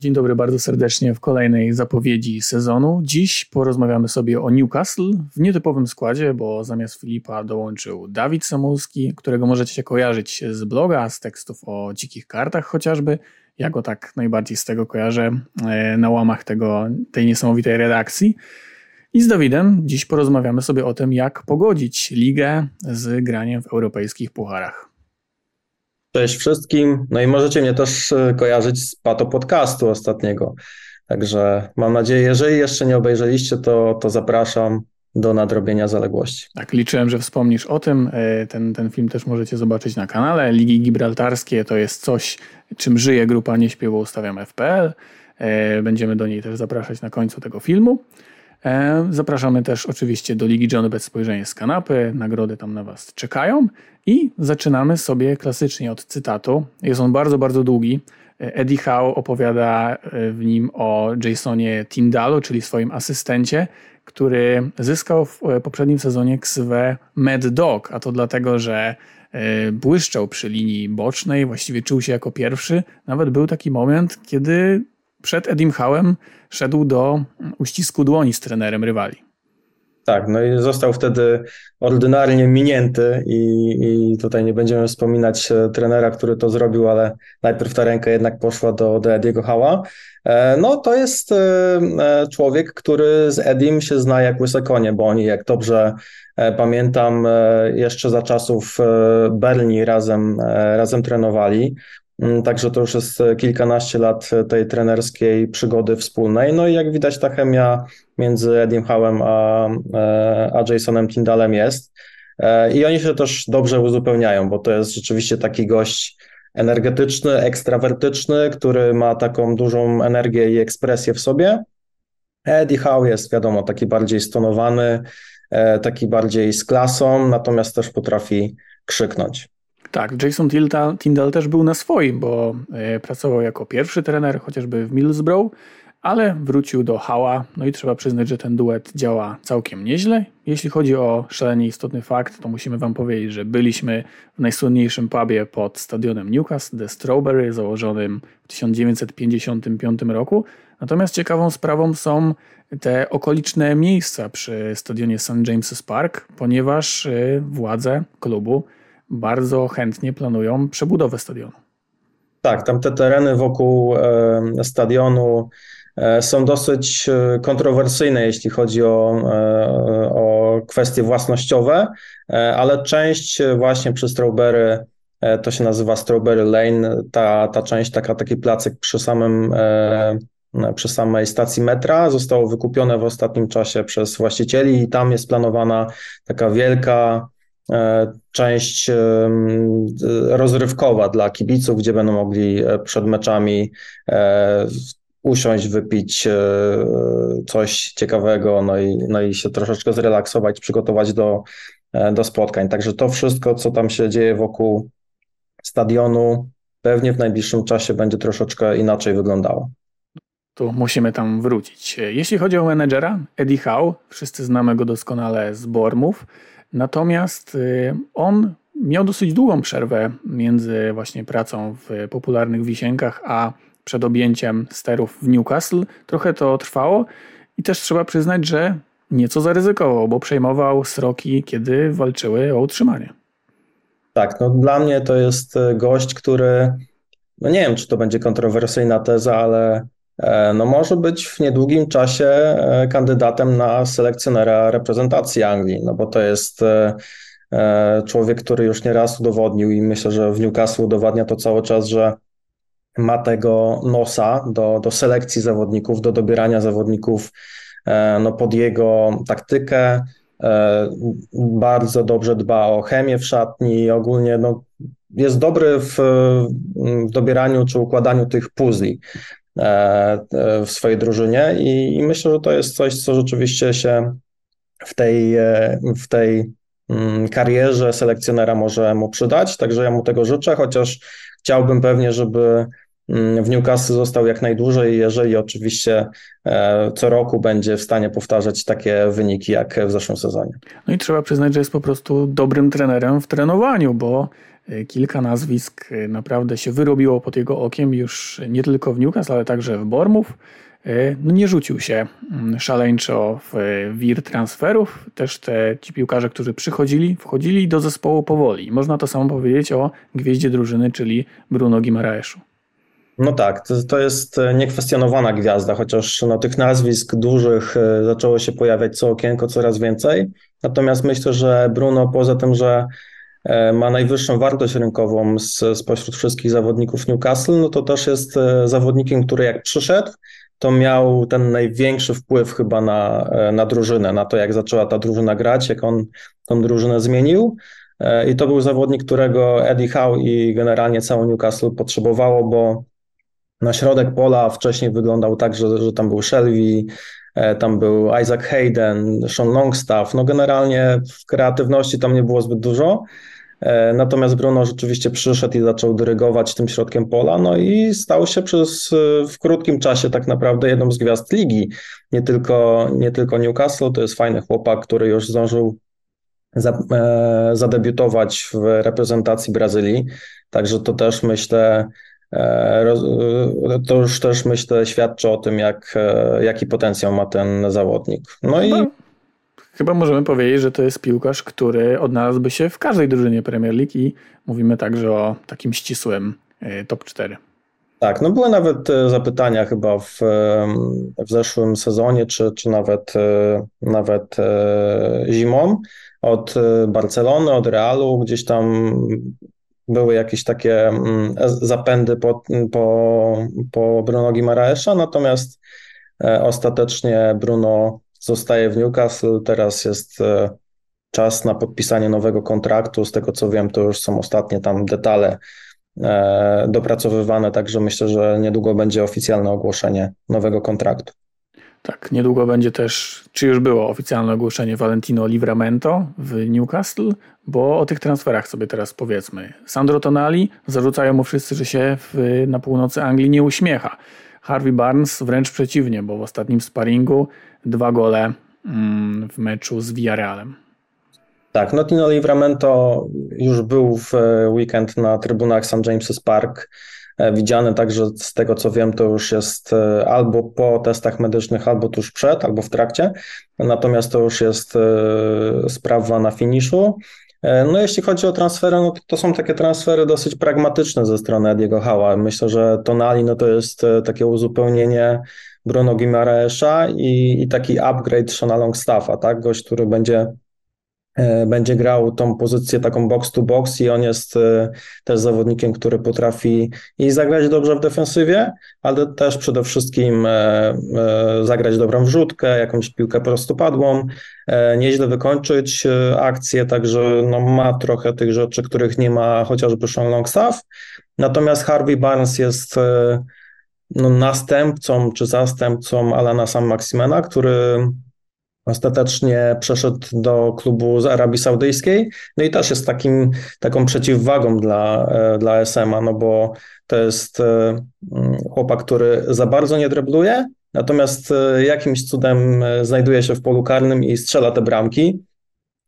Dzień dobry bardzo serdecznie w kolejnej zapowiedzi sezonu. Dziś porozmawiamy sobie o Newcastle w nietypowym składzie, bo zamiast Filipa dołączył Dawid Samulski, którego możecie kojarzyć z bloga, z tekstów o dzikich kartach chociażby. Ja go tak najbardziej z tego kojarzę e, na łamach tego, tej niesamowitej redakcji. I z Dawidem dziś porozmawiamy sobie o tym, jak pogodzić ligę z graniem w europejskich pucharach. Cześć wszystkim. No i możecie mnie też e, kojarzyć z Pato Podcastu ostatniego. Także mam nadzieję, jeżeli jeszcze nie obejrzeliście, to, to zapraszam do nadrobienia zaległości. Tak, liczyłem, że wspomnisz o tym. E, ten, ten film też możecie zobaczyć na kanale. Ligi Gibraltarskie to jest coś, czym żyje grupa Nieśpiewo Ustawiam FPL. E, będziemy do niej też zapraszać na końcu tego filmu. Zapraszamy też oczywiście do Ligi Johnny bez spojrzenia z kanapy. Nagrody tam na Was czekają. I zaczynamy sobie klasycznie od cytatu. Jest on bardzo, bardzo długi. Eddie Howe opowiada e, w nim o Jasonie Tindalu, czyli swoim asystencie, który zyskał w e, poprzednim sezonie ksywę Mad Dog, a to dlatego, że e, błyszczał przy linii bocznej, właściwie czuł się jako pierwszy. Nawet był taki moment, kiedy przed Edim Howe'em szedł do uścisku dłoni z trenerem rywali. Tak, no i został wtedy ordynarnie minięty i, i tutaj nie będziemy wspominać e, trenera, który to zrobił, ale najpierw ta ręka jednak poszła do, do Ediego Hała. E, no to jest e, człowiek, który z Edim się zna jak łyse konie, bo oni jak dobrze pamiętam jeszcze za czasów Berlin razem, razem trenowali. Mm, także to już jest e, kilkanaście lat e, tej trenerskiej przygody wspólnej. No i jak widać, ta chemia między Edim Howem a, e, a Jasonem Tindalem jest. I oni się też dobrze uzupełniają, bo to jest rzeczywiście taki gość energetyczny, ekstrawertyczny, który ma taką dużą energię i ekspresję w sobie. Eddie Howe jest, wiadomo, taki bardziej stonowany, taki bardziej z klasą, natomiast też potrafi krzyknąć. Tak, Jason Tyndall też był na swoim, bo e, pracował jako pierwszy trener, chociażby w Middlesbrough, ale wrócił do Hała. No i trzeba przyznać, że ten duet działa całkiem nieźle. Jeśli chodzi o szalenie istotny fakt, to musimy Wam powiedzieć, że byliśmy w najsłynniejszym pubie pod stadionem Newcastle, The Strawberry, założonym w 1955 roku. Natomiast ciekawą sprawą są te okoliczne miejsca przy stadionie St. James's Park, ponieważ e, władze klubu bardzo chętnie planują przebudowę stadionu. Tak, tam te tereny wokół e, stadionu e, są dosyć e, kontrowersyjne, jeśli chodzi o, o kwestie własnościowe, ale część właśnie przy Strawberry, to się nazywa Strawberry Lane, ta, ta część, taka, taki placek przy samym przy samej stacji metra zostało wykupione w ostatnim czasie przez właścicieli i tam jest planowana taka wielka część rozrywkowa dla kibiców, gdzie będą mogli e, przed meczami e, usiąść, wypić coś ciekawego, no i, no i się troszeczkę zrelaksować, przygotować do, do spotkań. Także to wszystko, co tam się dzieje wokół stadionu, pewnie w najbliższym czasie będzie troszeczkę inaczej wyglądało. Tu musimy tam wrócić. Jeśli chodzi o menedżera, Eddie Howe, wszyscy znamy go doskonale z Bormów. Natomiast y, on miał dosyć długą przerwę między właśnie pracą w popularnych wisienkach, a przed objęciem sterów w Newcastle. Trochę to trwało i też trzeba przyznać, że nieco zaryzykował, bo przejmował sroki, kiedy walczyły o utrzymanie. Tak, no dla mnie to jest y, gość, który, no nie wiem, czy to będzie kontrowersyjna teza, ale no może być w niedługim czasie e, kandydatem na selekcjonera reprezentacji Anglii, no bo to jest e, człowiek, który już nieraz udowodnił i myślę, że w Newcastle udowadnia to cały czas, że ma tego nosa do, do selekcji zawodników, do dobierania zawodników no, pod jego taktykę. Bardzo dobrze dba o chemię w szatni ogólnie no, jest dobry w, w dobieraniu czy układaniu tych puzli. E, e, w swojej drużynie i, i myślę, że to jest coś, co rzeczywiście się w tej, e, w tej mm, karierze selekcjonera może mu przydać, także ja mu tego życzę, chociaż chciałbym pewnie, żeby mm, w Newcastle został jak najdłużej, jeżeli oczywiście co roku będzie w stanie powtarzać takie wyniki jak w zeszłym sezonie. No i trzeba przyznać, że jest po prostu dobrym trenerem w trenowaniu, bo kilka nazwisk naprawdę się wyrobiło pod jego okiem już nie tylko w Newcastle, ale także w Bormów. No nie rzucił się mm, szaleńczo w wir transferów. Też te ci piłkarze, którzy przychodzili, wchodzili do zespołu powoli. Można to samo powiedzieć o gwieździe drużyny, czyli Bruno Gimaraeszu. No tak, to, to jest e, niekwestionowana gwiazda, chociaż no, tych nazwisk dużych e, zaczęło się pojawiać co okienko coraz więcej. Natomiast myślę, że Bruno poza tym, że e, ma najwyższą wartość rynkową z, spośród wszystkich zawodników Newcastle, no to też jest zawodnikiem, który jak przyszedł, to miał ten największy wpływ chyba na, na drużynę, na to jak zaczęła ta drużyna grać, jak on tą drużynę zmienił. I to był zawodnik, którego Eddie Howe i generalnie całe Newcastle potrzebowało, bo na środek pola wcześniej wyglądał tak, że, że tam był Shelby, e, tam był Isaac Hayden, Sean Longstaff. No generalnie w kreatywności tam nie było zbyt dużo. E, natomiast Bruno rzeczywiście przyszedł i zaczął dyrygować tym środkiem pola, no i stał się przez w krótkim czasie tak naprawdę jedną z gwiazd ligi. Nie tylko, nie tylko Newcastle, to jest fajny chłopak, który już zdążył e, zadebiutować w reprezentacji Brazylii. Także to też myślę E, e, to już też myślę świadczy o tym, jak, e, jaki potencjał ma ten zawodnik. No chyba, i chyba możemy powiedzieć, że to jest piłkarz, który odnalazłby się w każdej drużynie Premier League i mówimy także o takim ścisłym top 4. Tak, no były nawet zapytania chyba w, w zeszłym sezonie, czy, czy nawet, nawet zimą od Barcelony, od Realu, gdzieś tam były jakieś takie mm, zapędy po, po, po Bruno Gimaraesza, natomiast e, ostatecznie Bruno zostaje w Newcastle, teraz jest e, czas na podpisanie nowego kontraktu, z tego co wiem to już są ostatnie tam detale e, dopracowywane, także myślę, że niedługo będzie oficjalne ogłoszenie nowego kontraktu. Tak, niedługo będzie też, czy już było oficjalne ogłoszenie Valentino Livramento w Newcastle, bo o tych transferach sobie teraz powiedzmy. Sandro Tonali zarzucają mu wszyscy, że się w, na północy Anglii nie uśmiecha. Harvey Barnes wręcz przeciwnie, bo w ostatnim sparingu dwa gole mm, w meczu z Villarrealem. Tak, no Tino Livramento już był w weekend na trybunach St. James's Park E, widziany, także z tego co wiem, to już jest e, albo po testach medycznych, albo tuż przed, albo w trakcie. Natomiast to już jest e, sprawa na finiszu. No jeśli chodzi o transfery, no to, to są takie transfery dosyć pragmatyczne ze strony Ediego Hała. Myślę, że Tonali no to jest takie uzupełnienie Bruno Guimaraesza i, i taki upgrade Shona Longstaffa, tak? Gość, który będzie będzie grał tą pozycję taką box to box i on jest e, też zawodnikiem, który potrafi i zagrać dobrze w defensywie, ale też przede wszystkim e, zagrać dobrą wrzutkę, jakąś piłkę prostopadłą, nieźle wykończyć akcję, także no ma trochę tych rzeczy, których nie ma chociażby Sean Longstaff. Natomiast Harvey Barnes jest no, następcą czy zastępcą Alana Sam Maximena, który Ostatecznie przeszedł do klubu z Arabii Saudyjskiej, no i też jest takim, taką przeciwwagą dla, e, dla SMA, no bo to jest e, mm, chłopak, który za bardzo nie drebluje, natomiast e, jakimś cudem znajduje się w polu karnym i strzela te bramki.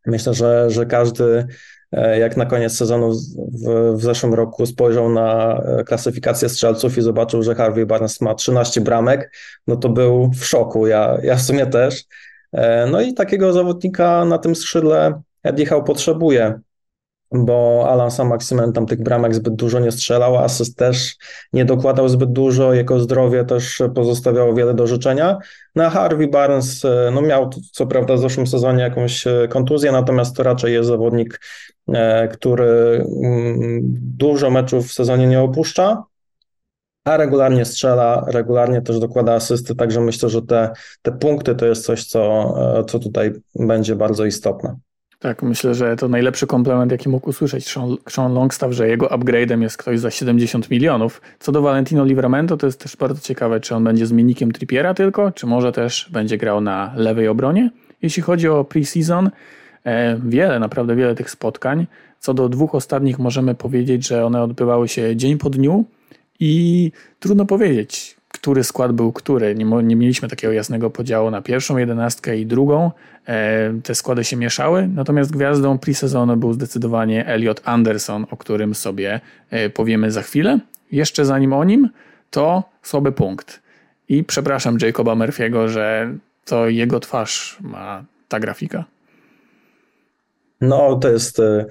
Myślę, że, że każdy, jak na koniec sezonu w, w zeszłym roku spojrzał na klasyfikację strzelców i zobaczył, że Harvey Barnes ma 13 bramek, no to był w szoku. Ja, ja w sumie też. E, no i takiego zawodnika na tym skrzydle Eddie Howe potrzebuje, bo Alan Sam Maximen tam tych bramek zbyt dużo nie strzelał, asyst też nie dokładał zbyt dużo, jego zdrowie też pozostawiało wiele do życzenia. Na no Harvey Barnes e, no miał co prawda w zeszłym sezonie jakąś e, kontuzję, natomiast to raczej jest zawodnik, który mm, dużo meczów w sezonie nie opuszcza a regularnie strzela, regularnie też dokłada asysty, także myślę, że te, te punkty to jest coś, co, e, co tutaj będzie bardzo istotne. Tak, myślę, że to najlepszy komplement, jaki mógł usłyszeć Sean, Sean Longstaff, że jego upgrade'em jest ktoś za 70 milionów. Co do Valentino Livramento, to jest też bardzo ciekawe, czy on będzie zmiennikiem Trippiera tylko, czy może też będzie grał na lewej obronie. Jeśli chodzi o preseason, e, wiele, naprawdę wiele tych spotkań. Co do dwóch ostatnich możemy powiedzieć, że one odbywały się dzień po dniu, i trudno powiedzieć, który skład był który. Nie, nie mieliśmy takiego jasnego podziału na pierwszą jedenastkę i drugą. E, te składy się mieszały, natomiast gwiazdą pre-sezonu był zdecydowanie Elliot Anderson, o którym sobie e, powiemy za chwilę. Jeszcze zanim o nim, to słaby punkt. I przepraszam Jacoba Murphy'ego, że to jego twarz ma ta grafika. No, to jest e,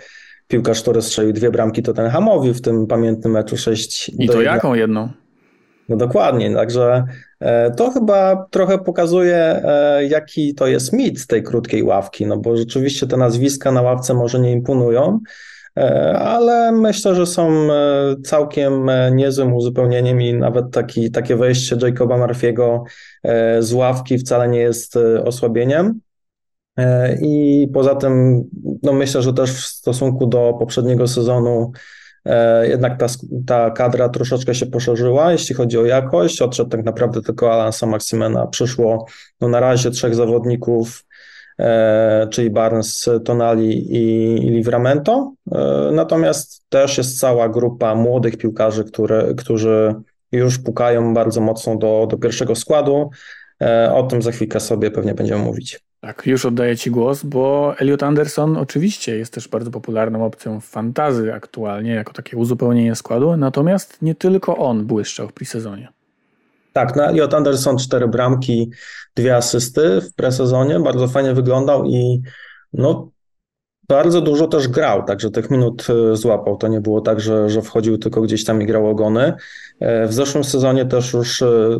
piłkarz, który strzelił dwie bramki Tottenhamowi w tym pamiętnym meczu 6 I to jaką jedną? No dokładnie, także e, to chyba trochę pokazuje, e, jaki to jest mit tej krótkiej ławki, no bo rzeczywiście te nazwiska na ławce może nie imponują, ale myślę, że są całkiem niezłym uzupełnieniem i nawet taki, takie wejście Jacoba Murphy'ego z ławki wcale nie jest osłabieniem. E, I poza tym, no myślę, że też w stosunku do poprzedniego sezonu e, jednak ta, ta kadra troszeczkę się poszerzyła, jeśli chodzi o jakość. Odszedł tak naprawdę tylko Alansa Maximena. Przyszło no na razie trzech zawodników, e, czyli Barnes, Tonali i, Livramento. Natomiast też jest cała grupa młodych piłkarzy, które, którzy już pukają bardzo mocno do, do pierwszego składu. O tym za chwilkę sobie pewnie będziemy mówić. Tak, już oddaję Ci głos, bo Elliot Anderson oczywiście jest też bardzo popularną opcją w fantazy aktualnie, jako takie uzupełnienie składu, natomiast nie tylko on błyszczał w presezonie. Tak, no Elliot Anderson cztery bramki, dwie asysty w presezonie, bardzo fajnie wyglądał i no bardzo dużo też grał, także tych minut e, złapał. To nie było tak, że, że wchodził tylko gdzieś tam i grał ogony. E, w zeszłym sezonie też już e,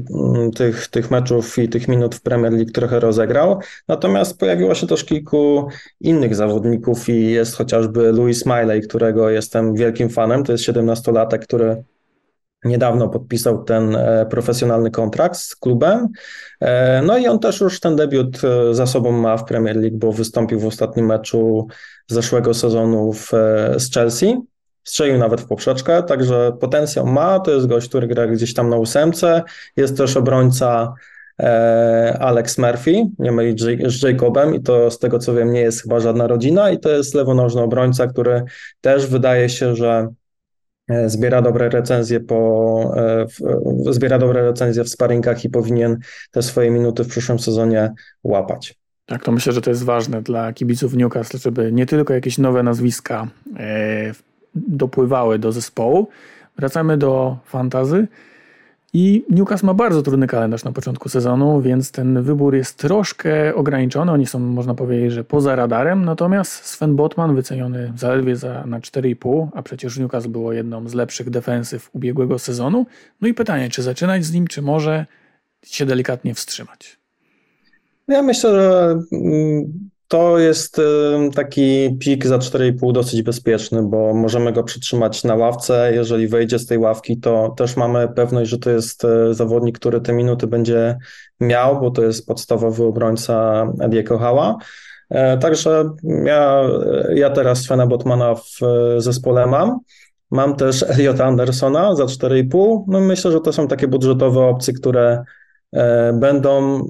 tych, tych meczów i tych minut w Premier League trochę rozegrał. Natomiast pojawiło się też kilku innych zawodników i jest chociażby Louis Miley, którego jestem wielkim fanem. To jest 17-latek, który niedawno podpisał ten e, profesjonalny kontrakt z klubem. E, no i on też już ten debiut e, za sobą ma w Premier League, bo wystąpił w ostatnim meczu zeszłego sezonu w, z Chelsea. Strzelił nawet w poprzeczkę, także potencjał ma. To jest gość, który gra gdzieś tam na ósemce. Jest też obrońca Alex Murphy, nie mylić z Jacobem i to z tego co wiem nie jest chyba żadna rodzina i to jest lewonożny obrońca, który też wydaje się, że zbiera dobre recenzje po, e, zbiera dobre recenzje w sparingach i powinien te swoje minuty w przyszłym sezonie łapać. Tak, to myślę, że to jest ważne dla kibiców Newcastle, żeby nie tylko jakieś nowe nazwiska e, dopływały do zespołu. Wracamy do fantazy. I Newcastle ma bardzo trudny kalendarz na początku sezonu, więc ten wybór jest troszkę ograniczony. Oni są, można powiedzieć, że poza radarem. Natomiast Sven Botman wyceniony zaledwie za, na 4,5, a przecież Newcastle było jedną z lepszych defensyw ubiegłego sezonu. No i pytanie, czy zaczynać z nim, czy może się delikatnie wstrzymać? Ja myślę, że mm, to jest taki pik za 4,5 dosyć bezpieczny, bo możemy go przytrzymać na ławce. Jeżeli wejdzie z tej ławki, to też mamy pewność, że to jest e, zawodnik, który te minuty będzie miał, bo to jest podstawowy obrońca Ediego Hała. E, także ja, ja teraz Svena Botmana w e, zespole mam. Mam też Eliota Andersona za 4,5. No myślę, że to są takie budżetowe opcje, które będą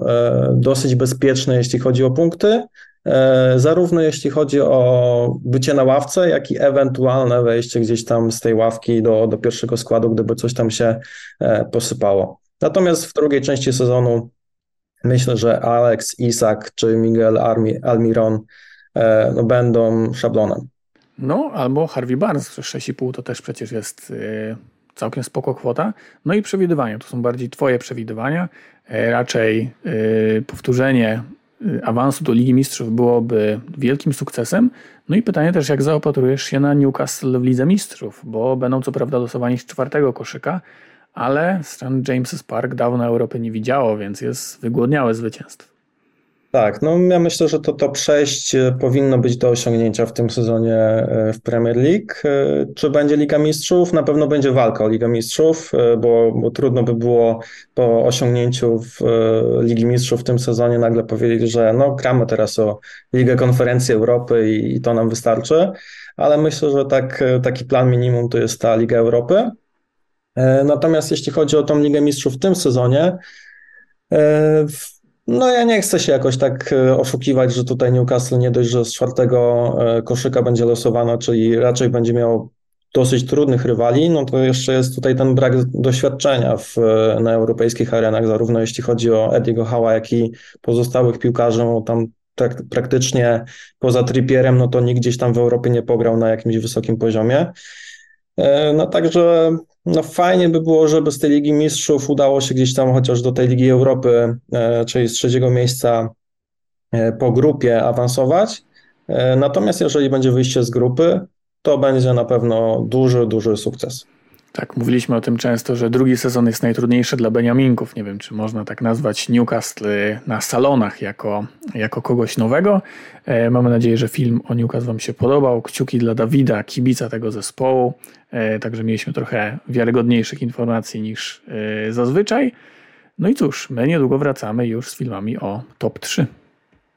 dosyć bezpieczne, jeśli chodzi o punkty. E, zarówno jeśli chodzi o bycie na ławce, jak i ewentualne wejście gdzieś tam z tej ławki do, do pierwszego składu, gdyby coś tam się e, posypało. Natomiast w drugiej części sezonu myślę, że Alex, Isak czy Miguel Almiron e, no, będą szablonem. No, albo Harvey Barnes 6,5 to też przecież jest całkiem spoko kwota. No i przewidywania, to są bardziej Twoje przewidywania. Raczej powtórzenie awansu do Ligi Mistrzów byłoby wielkim sukcesem. No i pytanie też, jak zaopatrujesz się na Newcastle w Lidze Mistrzów, bo będą co prawda losowani z czwartego koszyka, ale St. James's Park dawno Europy nie widziało, więc jest wygłodniałe zwycięstwo. Tak, no ja myślę, że to, to przejść e, powinno być do osiągnięcia w tym sezonie e, w Premier League. E, czy będzie Liga Mistrzów? Na pewno będzie walka o Ligę Mistrzów, bo, bo trudno by było po osiągnięciu w Ligi Mistrzów w tym sezonie nagle powiedzieć, że no gramy teraz o Ligę Konferencji Europy i, i to nam wystarczy, ale myślę, że tak, taki plan minimum to jest ta Liga Europy. Natomiast jeśli chodzi o tą Ligę Mistrzów w tym sezonie, w no ja nie chcę się jakoś tak e, oszukiwać, że tutaj Newcastle nie dość, że z czwartego e, koszyka będzie losowano, czyli raczej będzie miał dosyć trudnych rywali, no to jeszcze jest tutaj ten brak doświadczenia w, na europejskich arenach, zarówno jeśli chodzi o Ediego Hała, jak i pozostałych piłkarzy, tam tak, praktycznie poza Trippierem, no to nikt gdzieś tam w Europie nie pograł na jakimś wysokim poziomie. E, no także no fajnie by było, żeby z tej Ligi Mistrzów udało się gdzieś tam chociaż do tej Ligi Europy, e, czyli z trzeciego miejsca e, po grupie awansować. Natomiast jeżeli będzie wyjście z grupy, to będzie na pewno duży, duży sukces. Tak, mówiliśmy o tym często, że drugi sezon jest najtrudniejszy dla Beniaminków. Nie wiem, czy można tak nazwać Newcastle na salonach jako, jako kogoś nowego. E, mamy nadzieję, że film o Newcastle Wam się podobał. Kciuki dla Dawida, kibica tego zespołu. E, także mieliśmy trochę wiarygodniejszych informacji niż e, zazwyczaj. No i cóż, my niedługo wracamy już z filmami o top 3.